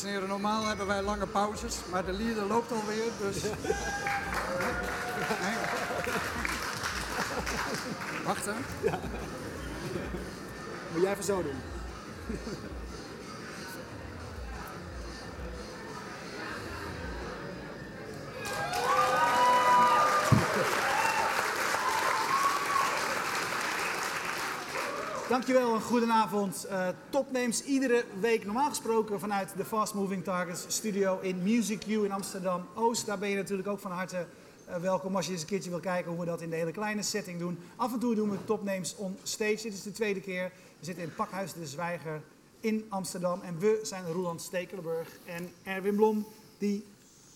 Dames normaal hebben wij lange pauzes, maar de lieder loopt alweer, dus... Nee. Wacht hè. Moet jij even zo doen. Dankjewel en goedenavond. Uh, topnames iedere week normaal gesproken vanuit de Fast Moving Targets studio in Music U in Amsterdam Oost. Daar ben je natuurlijk ook van harte uh, welkom als je eens een keertje wil kijken hoe we dat in de hele kleine setting doen. Af en toe doen we topnames on stage. Dit is de tweede keer. We zitten in Pakhuis de Zwijger in Amsterdam en we zijn Roland Stekelenburg en Erwin Blom die,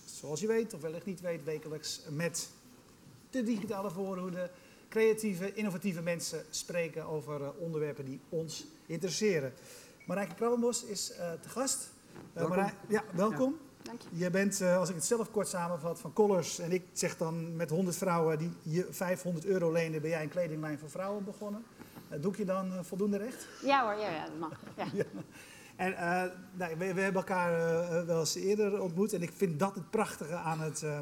zoals je weet of wellicht niet weet, wekelijks met de digitale voorhoede creatieve, innovatieve mensen spreken over uh, onderwerpen die ons interesseren. Marijke Krabbenbos is uh, te gast. Uh, Marij ja, welkom. Ja, dank je. Je bent, als ik het zelf kort samenvat, van Colors. En ik zeg dan met 100 vrouwen die je 500 euro lenen, ben jij een kledinglijn voor vrouwen begonnen. doe ik je dan voldoende recht? Ja hoor, ja, ja dat mag. Ja. ja. En nou, we, we, hebben elkaar wel eens eerder ontmoet. En ik vind dat het prachtige aan het... Uh,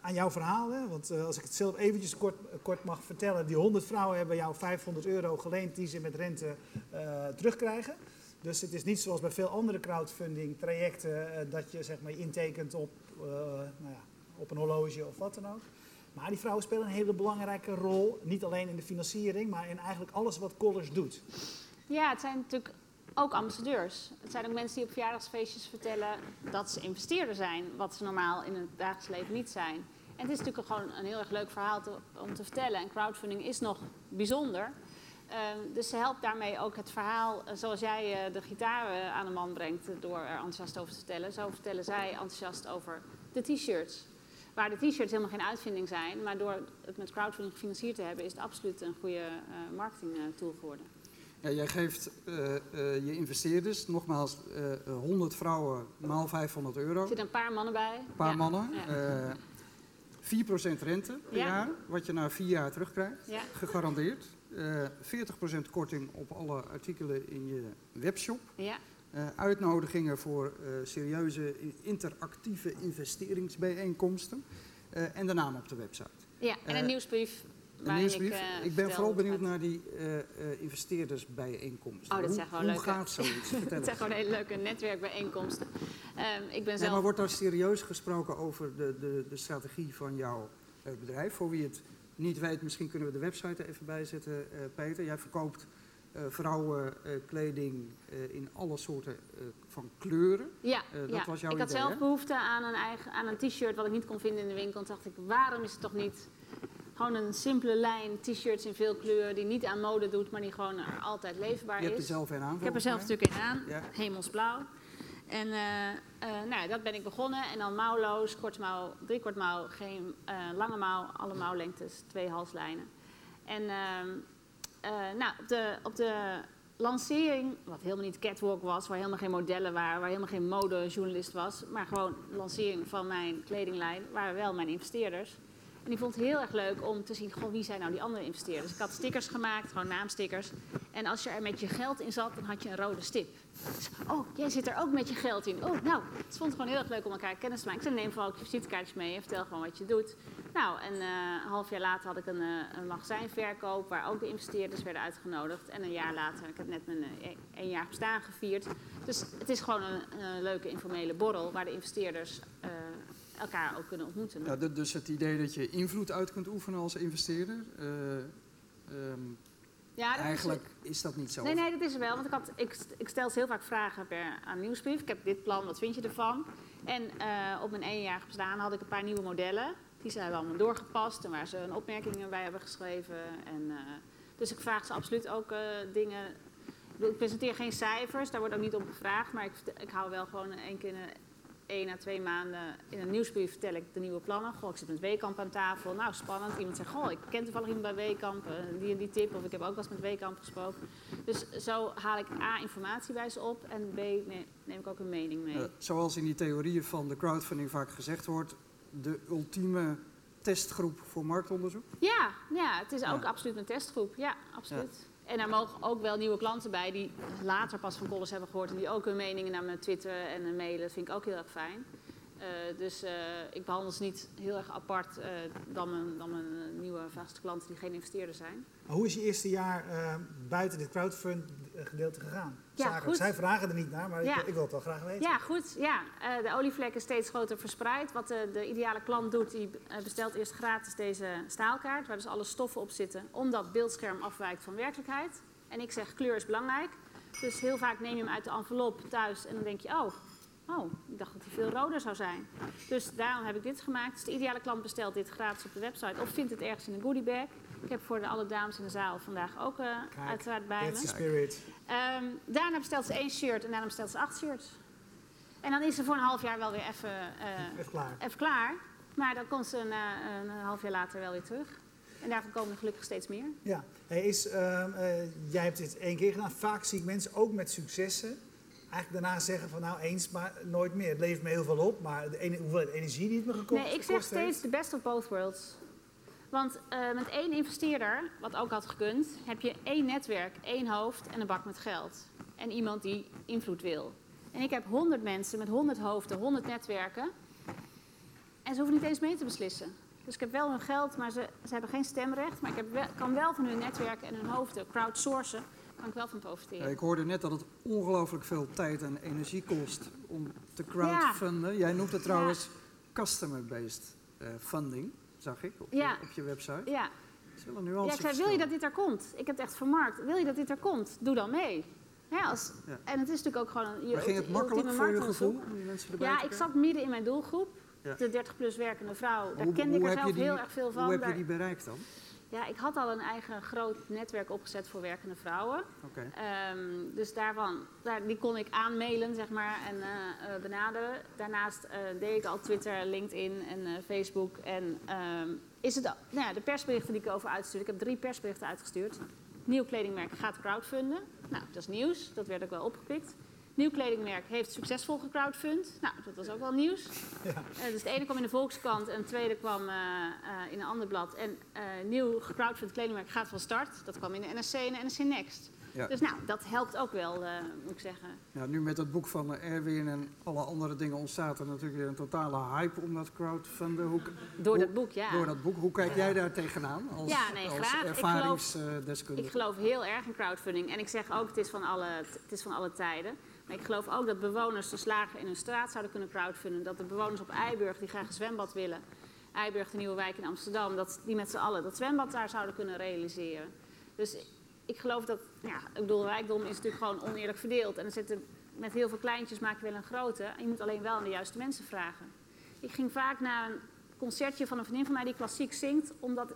aan jouw verhaal. Hè? Want uh, als ik het zelf eventjes kort, kort, mag vertellen. Die 100 vrouwen hebben jou 500 euro geleend die ze met rente uh, terugkrijgen. Dus het is niet zoals bij veel andere crowdfunding trajecten dat je zeg maar, intekent op, nou ja, op een horloge of wat dan ook. Maar die vrouwen spelen een hele belangrijke rol. Niet alleen in de financiering, maar in eigenlijk alles wat Collars doet. Ja, het zijn natuurlijk ook ambassadeurs. Het zijn ook mensen die op verjaardagsfeestjes vertellen dat ze investeerder zijn, wat ze normaal in het dagelijks leven niet zijn. En het is natuurlijk gewoon een heel erg leuk verhaal om te vertellen. En crowdfunding is nog bijzonder. Uh, dus ze helpt daarmee ook het verhaal, uh, zoals jij uh, de gitaar aan de man brengt door er enthousiast over te vertellen. Zo vertellen zij enthousiast over de t-shirts. Waar de t-shirts helemaal geen uitvinding zijn, maar door het met crowdfunding gefinancierd te hebben, is het absoluut een goede marketing tool geworden. Ja, jij geeft uh, uh, je investeerders, nogmaals, uh, 100 vrouwen maal 500 euro. Er zitten een paar mannen bij. Een paar ja. mannen. Ja. 4% rente per Ja. jaar, wat je na vier jaar terugkrijgt, gegarandeerd. Eh 40% korting op alle artikelen in je webshop. Ja. Eh, uitnodigingen voor eh, serieuze interactieve investeringsbijeenkomsten. Eh, en de naam op de website. ja, en een Eh, nieuwsbrief. Ik, eh, ik ben vooral hoe benieuwd naar die eh, eh, investeerdersbijeenkomsten. Oh, dat hoe, zijn gewoon hoe leuke- gaat zoiets? Het zijn gewoon hele leuke netwerkbijeenkomsten. Ehm, ik ben zelf... maar wordt daar serieus gesproken over de, de, de strategie van jouw bedrijf? Voor wie het niet weet, misschien kunnen we de website er even bij zetten, Peter. Jij verkoopt vrouwenkleding in alle soorten van kleuren. Ja, dat ja. was jouw ik had idee, zelf hè? behoefte aan een, eigen, aan een t-shirt wat ik niet kon vinden in de winkel. En toen dacht ik, waarom is het toch niet gewoon een simpele lijn t-shirts in veel kleuren die niet aan mode doet, maar die gewoon er altijd leefbaar Je hebt er is. zelf een aan. Ik heb er zelf een stuk in aan, Ja. hemelsblauw. En eh, eh, nou, dat ben ik begonnen. En dan mouwloos, kort mouw, drie kwart mouw, geen eh, lange mouw, alle mouwlengtes, twee halslijnen. En ehm, eh, nou, op de, op de lancering, wat helemaal niet catwalk was, waar helemaal geen modellen waren, waar helemaal geen modejournalist was, maar gewoon lancering van mijn kledinglijn, waren wel mijn investeerders. En die vond het heel erg leuk om te zien, goh, wie zijn nou die andere investeerders. Ik had stickers gemaakt, gewoon naamstickers. En als je er met je geld in zat, dan had je een rode stip. Dus, oh, jij zit er ook met je geld in. Oh, nou, het vond het gewoon heel erg leuk om elkaar kennis te maken. Ik zei, neem vooral ook je visitekaartjes mee en vertel gewoon wat je doet. Nou, en eh, een half jaar later had ik een, eh, een magazijnverkoop waar ook de investeerders werden uitgenodigd. En een jaar later, ik heb net mijn eh, e- één jaar bestaan gevierd. Dus het is gewoon een, leuke informele borrel waar de investeerders eh, elkaar ook kunnen ontmoeten. Ja, du- dus het idee dat je invloed uit kunt oefenen als investeerder. eh, ehm, Ja, is- eigenlijk is dat niet zo. Nee, nee, dat is er wel. Want ik, had, ik, ik stel heel vaak vragen per aan nieuwsbrief. Ik heb dit plan, wat vind je ervan? En eh, op mijn eenjarig bestaan had ik een paar nieuwe modellen. Die zijn allemaal doorgepast en waar ze een opmerking bij hebben geschreven. En, eh, dus ik vraag ze absoluut ook dingen. Ik, presenteer geen cijfers, daar wordt ook niet om gevraagd. Maar ik, ik hou wel gewoon één keer één à twee maanden in een nieuwsbrief vertel ik de nieuwe plannen. Goh, ik zit met Weekamp aan tafel. Nou, spannend. Iemand zegt, goh, ik ken toevallig iemand bij Weekamp. eh, die en die tip. Of ik heb ook wel eens met Weekamp gesproken. Dus zo haal ik A, informatie bij ze op. En B, ne- neem ik ook een mening mee. Eh, zoals in die theorieën van de crowdfunding vaak gezegd wordt, de ultieme testgroep voor marktonderzoek. Ja, ja, het is ook Ja. absoluut een testgroep. Ja, absoluut. En daar mogen ook wel nieuwe klanten bij die later pas van Collis hebben gehoord en die ook hun meningen naar me twitteren en mailen. Dat vind ik ook heel erg fijn. Eh, dus eh, ik behandel ze niet heel erg apart eh, dan mijn, dan nieuwe vaste klanten die geen investeerder zijn. Hoe is je eerste jaar buiten dit crowdfund gedeelte gegaan? Ja, goed. Zij vragen er niet naar, maar Ja. ik, ik wil het wel graag weten. Ja, goed. Ja. Eh, de olievlek is steeds groter verspreid. Wat de, de ideale klant doet, die eh, bestelt eerst gratis deze staalkaart, waar dus alle stoffen op zitten, omdat het beeldscherm afwijkt van werkelijkheid. En ik zeg kleur is belangrijk. Dus heel vaak neem je hem uit de envelop thuis en dan denk je, oh, oh, ik dacht dat hij veel roder zou zijn. Dus daarom heb ik dit gemaakt. Dus de ideale klant bestelt dit gratis op de website of vindt het ergens in een goodiebag. Ik heb voor de alle dames in de zaal vandaag ook eh, Kijk, uiteraard bij That's me. the spirit. Ehm, daarna bestelt ze één shirt en daarna bestelt ze acht shirts. En dan is ze voor een half jaar wel weer even, eh, Even klaar. even klaar. Maar dan komt ze na een half jaar later wel weer terug. En daarvan komen er gelukkig steeds meer. Ja, hey, is, ehm, eh, jij hebt dit één keer gedaan. Vaak zie ik mensen ook met successen eigenlijk daarna zeggen van nou eens, maar nooit meer. Het levert me heel veel op, maar de ene, hoeveelheid energie die het me gekost Nee, ik zeg steeds heeft- de best of both worlds. Want eh, met één investeerder, wat ook had gekund, heb je één netwerk, één hoofd en een bak met geld. En iemand die invloed wil. En ik heb honderd mensen met honderd hoofden, honderd netwerken. En ze hoeven niet eens mee te beslissen. Dus ik heb wel hun geld, maar ze, ze hebben geen stemrecht. Maar ik heb wel, kan wel van hun netwerken en hun hoofden crowdsourcen. Kan ik wel van profiteren. Ja, ik hoorde net dat het ongelooflijk veel tijd en energie kost om te crowdfunden. Jij noemt het trouwens customer-based eh, funding, zag ik op, Ja. je, op je website. Ja, Dat is wel een Ja, nuance ik zei, wil je dat dit er komt? Ik heb het echt vermarkt. Wil je dat dit er komt? Doe dan mee. Ja, als, Ja. En het is natuurlijk ook gewoon een je Maar ging het makkelijk voor je gevoel Ja, ik zat midden in mijn doelgroep. Ja. De 30-plus werkende vrouw. Daar Hoe- kende hoe ik er zelf die- heel erg veel van. Hoe heb je die bereikt dan? Ja, ik had al een eigen groot netwerk opgezet voor werkende vrouwen. Oké. Ehm, dus daarvan, daar, die kon ik aanmailen zeg maar, en eh, eh, benaderen. Daarnaast eh, deed ik al Twitter, LinkedIn en Facebook. En ehm, is het, nou ja, de persberichten die ik over uitstuur. Ik heb drie persberichten uitgestuurd. Nieuw kledingmerk gaat crowdfunden. Nou, dat is nieuws. Dat werd ook wel opgepikt. Nieuw kledingmerk heeft succesvol gecrowdfund. Nou, dat was ook wel nieuws. Eh, dus de ene kwam in de Volkskrant en de tweede kwam eh, eh, in een ander blad. En eh, nieuw gecrowdfund kledingmerk gaat van start. Dat kwam in de NRC en de NRC Next. Ja. Dus nou, dat helpt ook wel, eh, moet ik zeggen. Ja, nu met dat boek van Erwin en alle andere dingen ontstaat er natuurlijk weer een totale hype om dat crowdfunden. Hoe, Door hoe- dat boek, ja. Door dat boek. Hoe kijk jij daar tegenaan als, Ja, nee, als graag. Ik ervaringsdeskundige? Ik geloof heel erg in crowdfunding. En ik zeg ook, het is van alle, het is van alle tijden. Maar ik geloof ook dat bewoners de slager in hun straat zouden kunnen crowdfunden. Dat de bewoners op Eiburg, die graag een zwembad willen... Eiburg, de nieuwe wijk in Amsterdam... dat die met z'n allen dat zwembad daar zouden kunnen realiseren. Dus ik geloof dat... Ja, ik bedoel, rijkdom is natuurlijk gewoon oneerlijk verdeeld. En er zitten, met heel veel kleintjes maak je wel een grote. En je moet alleen wel aan de juiste mensen vragen. Ik ging vaak naar een concertje van een vriendin van mij die klassiek zingt... omdat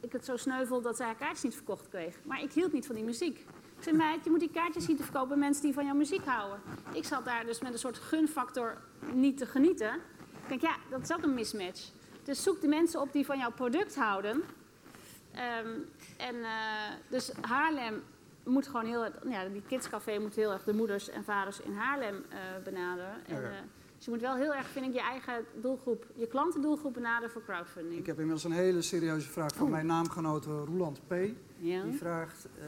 ik het zo sneu vond dat zij haar kaartjes niet verkocht kreeg. Maar ik hield niet van die muziek. Ik zei, meid, je moet die kaartjes zien te verkopen aan mensen die van jouw muziek houden. Ik zat daar dus met een soort gunfactor niet te genieten. Ik denk, ja, dat is ook een mismatch. Dus zoek de mensen op die van jouw product houden. Ehm, en eh, dus Haarlem moet gewoon heel ja, die kidscafé moet heel erg de moeders en vaders in Haarlem eh, benaderen. En, eh, dus je moet wel heel erg, vind ik, je eigen doelgroep, je klantendoelgroep benaderen voor crowdfunding. Ik heb inmiddels een hele serieuze vraag van mijn naamgenoot Roeland P. ja. Die vraagt, eh,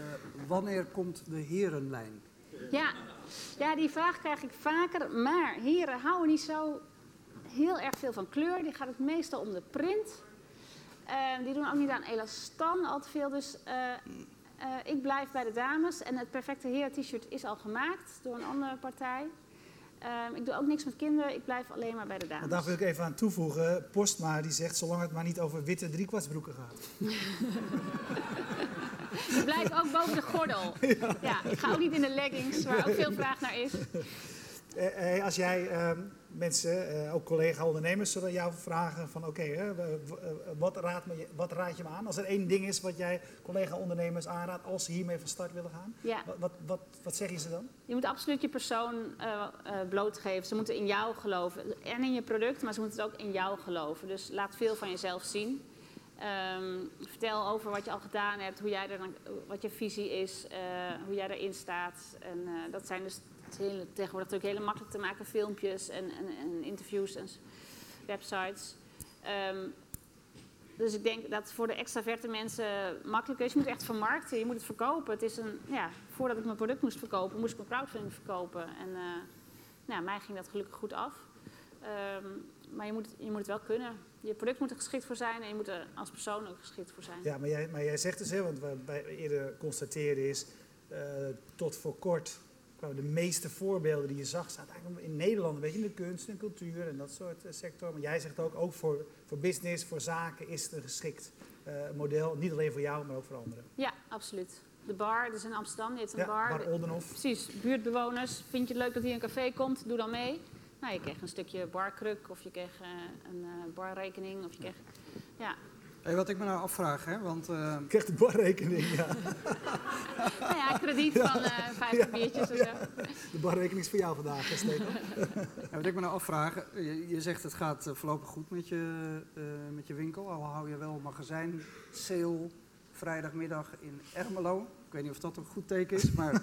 wanneer komt de herenlijn? Ja. ja, die vraag krijg ik vaker. Maar heren houden niet zo heel erg veel van kleur. Die gaat het meestal om de print. Eh, die doen ook niet aan elastan al te veel. Dus eh, eh, ik blijf bij de dames. En het perfecte heer t-shirt is al gemaakt door een andere partij. Ehm, ik doe ook niks met kinderen. Ik blijf alleen maar bij de dames. Daar wil ik even aan toevoegen. Postma die zegt, zolang het maar niet over witte driekwartsbroeken gaat. Ik blijf ook boven de gordel. Ja. ik ga ook niet in de leggings, waar ook veel vraag naar is. Eh, eh, als jij ehm, mensen, eh, ook collega-ondernemers, zullen jou vragen van oké, eh, wat, raad me wat raad je me aan? Als er één ding is wat jij collega-ondernemers aanraadt als ze hiermee van start willen gaan, Ja. wat, wat, wat, wat zeg je ze dan? Je moet absoluut je persoon eh, blootgeven. Ze moeten in jou geloven. En in je product, maar ze moeten het ook in jou geloven. Dus laat veel van jezelf zien. Ehm, vertel over wat je al gedaan hebt, hoe jij er, dan- wat je visie is, hoe jij erin staat. En dat zijn dus het hele, tegenwoordig natuurlijk hele makkelijk te maken filmpjes en, en, en interviews en websites. Ehm, dus ik denk dat voor de extraverte mensen makkelijker is. Je moet echt vermarkten, je moet het verkopen. Het is een, ja, voordat ik mijn product moest verkopen, moest ik mijn crowdfunding verkopen. En uh, nou, mij ging dat gelukkig goed af. Um, maar je moet, je moet het wel kunnen. Je product moet er geschikt voor zijn en je moet er als persoon ook geschikt voor zijn. Ja, maar jij, maar jij zegt dus, hè, want wat wij eerder constateerden is, uh, tot voor kort de meeste voorbeelden die je zag, zaten eigenlijk in Nederland, een beetje in de kunst en cultuur en dat soort uh, sector. Maar jij zegt ook, ook voor, voor business, voor zaken is het een geschikt uh, model. Niet alleen voor jou, maar ook voor anderen. Ja, absoluut. De bar, dus in Amsterdam, die heeft een ja, bar. bar Oldenhof. Precies, buurtbewoners. Vind je het leuk dat hier een café komt? Doe dan mee. Nou, je kreeg een stukje barkruk of je kreeg uh, een uh, barrekening of je kreeg... Ja. Hey, wat ik me nou afvraag, hè, want... Uh... Ik kreeg de barrekening, ja. nou ja, krediet ja. van uh, vijf ja, biertjes of zo. De barrekening is voor jou vandaag, Stefan. ja, wat ik me nou afvraag, je, je zegt het gaat uh, voorlopig goed met je, met je winkel. Al hou je wel magazijn, sale, vrijdagmiddag in Ermelo. Ik weet niet of dat een goed teken is, maar...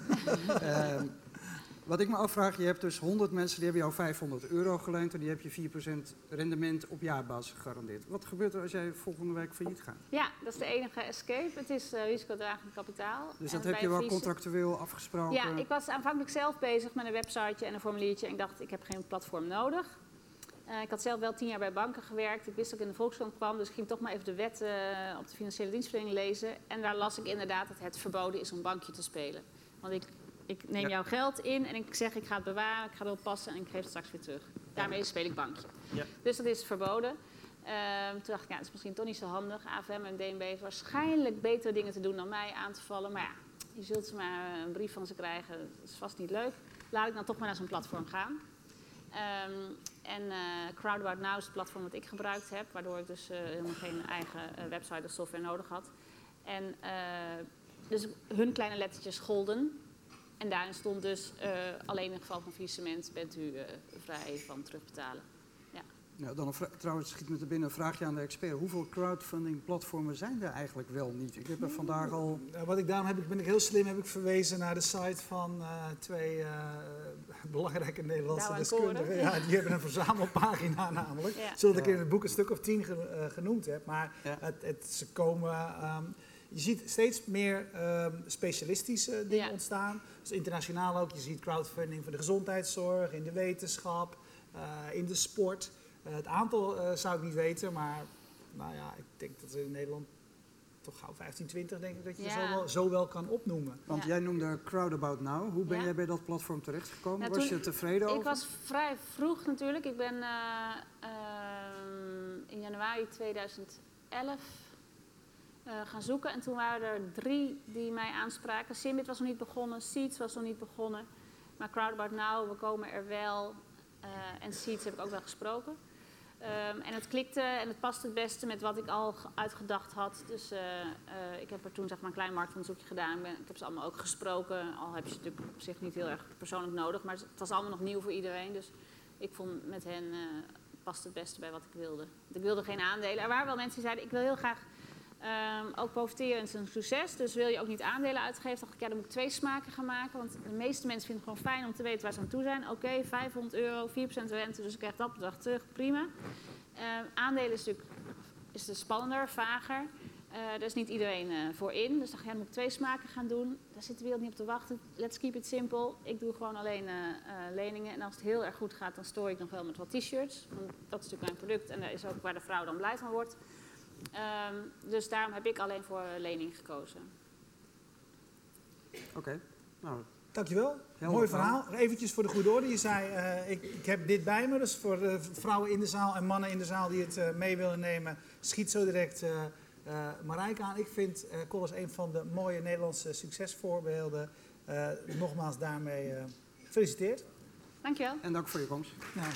wat ik me afvraag, je hebt dus 100 mensen die hebben jou 500 euro geleend en die heb je 4% rendement op jaarbasis gegarandeerd. Wat gebeurt er als jij volgende week failliet gaat? Ja, dat is de enige escape. Het is uh, risicodragend kapitaal. Dus dat en heb je wel contractueel afgesproken? Ja, ik was aanvankelijk zelf bezig met een websiteje en een formuliertje en ik dacht, ik heb geen platform nodig. Uh, ik had zelf wel tien jaar bij banken gewerkt. Ik wist dat ik in de Volkskrant kwam, dus ik ging toch maar even de wet uh, op de financiële dienstverlening lezen. En daar las ik inderdaad dat het verboden is om bankje te spelen. Want ik ik neem jouw geld in en ik zeg ik ga het bewaren, ik ga erop passen en ik geef het straks weer terug. Daarmee speel ik bankje. Ja. Dus dat is verboden. Um, toen dacht ik, ja, dat is misschien toch niet zo handig. AFM en DNB heeft waarschijnlijk betere dingen te doen dan mij aan te vallen. Maar ja, je zult ze maar een brief van ze krijgen, dat is vast niet leuk. Laat ik dan toch maar naar zo'n platform gaan. Um, en uh, Crowdabout Now is het platform dat ik gebruikt heb, waardoor ik dus uh, helemaal geen eigen uh, website of software nodig had. En dus hun kleine lettertjes golden. En daarin stond dus uh, alleen in geval van faillissement bent u uh, vrij van terugbetalen. Ja. Nou, dan trouwens schiet me te binnen een vraagje aan de expert. Hoeveel crowdfunding platformen zijn er eigenlijk wel niet? Ik heb er vandaag al... Nou, wat ik daarom heb, ik, ben ik heel slim, heb ik verwezen naar de site van uh, twee belangrijke Nederlandse Nou, deskundigen. Ja, die hebben een verzamelpagina namelijk. Ja. Zodat ik in het boek een stuk of tien ge- genoemd heb. Maar Ja. het, het, ze komen... Um, je ziet steeds meer um, specialistische dingen Ja. ontstaan. Dus internationaal ook. Je ziet crowdfunding voor de gezondheidszorg, in de wetenschap, uh, in de sport. Uh, het aantal uh, zou ik niet weten, maar nou ja, ik denk dat er in Nederland toch gauw 15, 20 denk ik dat je Ja. zo, wel, zo wel kan opnoemen. Want Ja. jij noemde Crowdabout Now. Hoe ben Ja. jij bij dat platform terechtgekomen? Nou, Was je tevreden Ik over? was vrij vroeg natuurlijk. Ik ben uh, um, in januari 2011 uh, gaan zoeken. En toen waren er drie die mij aanspraken. Simbit was nog niet begonnen, Seeds was nog niet begonnen. Maar Crowdabout Now, we komen er wel. Uh, en Seeds heb ik ook wel gesproken. Um, en het klikte en het past het beste met wat ik al ge- uitgedacht had. Dus uh, ik heb er toen zeg maar, een klein marktonderzoekje gedaan. Ik, heb ze allemaal ook gesproken. Al heb je ze natuurlijk op zich niet heel erg persoonlijk nodig. Maar het was allemaal nog nieuw voor iedereen. Dus ik vond met hen past het beste bij wat ik wilde. Ik wilde geen aandelen. Er waren wel mensen die zeiden, ik wil heel graag um, ook profiteren in zijn succes. Dus wil je ook niet aandelen uitgeven? dacht ik, ja, dan moet ik twee smaken gaan maken. Want de meeste mensen vinden het gewoon fijn om te weten waar ze aan toe zijn. Oké, okay, 500 euro, 4% rente, dus ik krijg dat bedrag terug, prima. Uh, aandelen is natuurlijk is dus spannender, vager. Uh, daar is niet iedereen uh, voor in. Dus dacht ik, ja, dan moet ik twee smaken gaan doen. Daar zit de wereld niet op te wachten. Let's keep it simple. Ik doe gewoon alleen uh, leningen. En als het heel erg goed gaat, dan stoor ik nog wel met wat t-shirts. Want dat is natuurlijk mijn product en dat is ook waar de vrouw dan blij van wordt. Um, dus daarom heb ik alleen voor lening gekozen. Oké, okay. nou... Dankjewel. Mooi verhaal. verhaal. Eventjes voor de goede orde. Je zei, uh, ik, ik, heb dit bij me. Dus voor uh, vrouwen in de zaal en mannen in de zaal die het uh, mee willen nemen, schiet zo direct uh, Marijke aan. Ik vind uh, Collis een van de mooie Nederlandse succesvoorbeelden. nogmaals daarmee gefeliciteerd. Dankjewel. En dank voor je komst. Nou.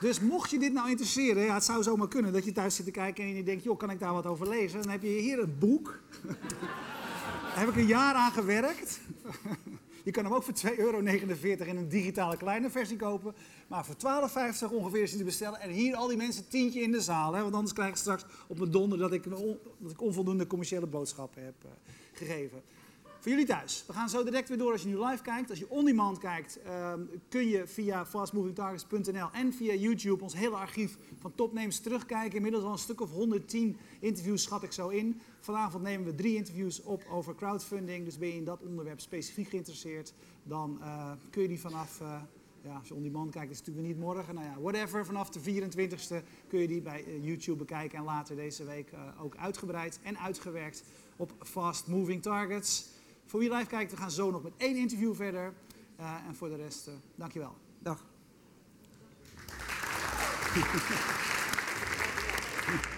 Dus mocht je dit nou interesseren, ja, het zou zomaar kunnen dat je thuis zit te kijken en je denkt, joh, kan ik daar wat over lezen? Dan heb je hier een boek. daar heb ik een jaar aan gewerkt. je kan hem ook voor 2,49 euro in een digitale kleine versie kopen. Maar voor 12,50 ongeveer is hij te bestellen. En hier al die mensen tientje in de zaal. Hè? Want anders krijg ik straks op mijn donder dat ik, dat ik onvoldoende commerciële boodschappen heb uh, gegeven. Voor jullie thuis. We gaan zo direct weer door als je nu live kijkt. Als je on-demand kijkt, ehm, kun je via fastmovingtargets.nl en via YouTube ons hele archief van topnames terugkijken. Inmiddels al een stuk of 110 interviews schat ik zo in. Vanavond nemen we drie interviews op over crowdfunding. Dus ben je in dat onderwerp specifiek geïnteresseerd, dan eh, kun je die vanaf... eh, ja, als je on-demand kijkt, is het natuurlijk niet morgen. Nou ja, whatever. Vanaf de 24e kun je die bij eh, YouTube bekijken. En later deze week ook uitgebreid en uitgewerkt op Fast Moving Targets. Voor wie live kijkt, we gaan zo nog met één interview verder. Eh, en voor de rest, uh, dankjewel. Dag.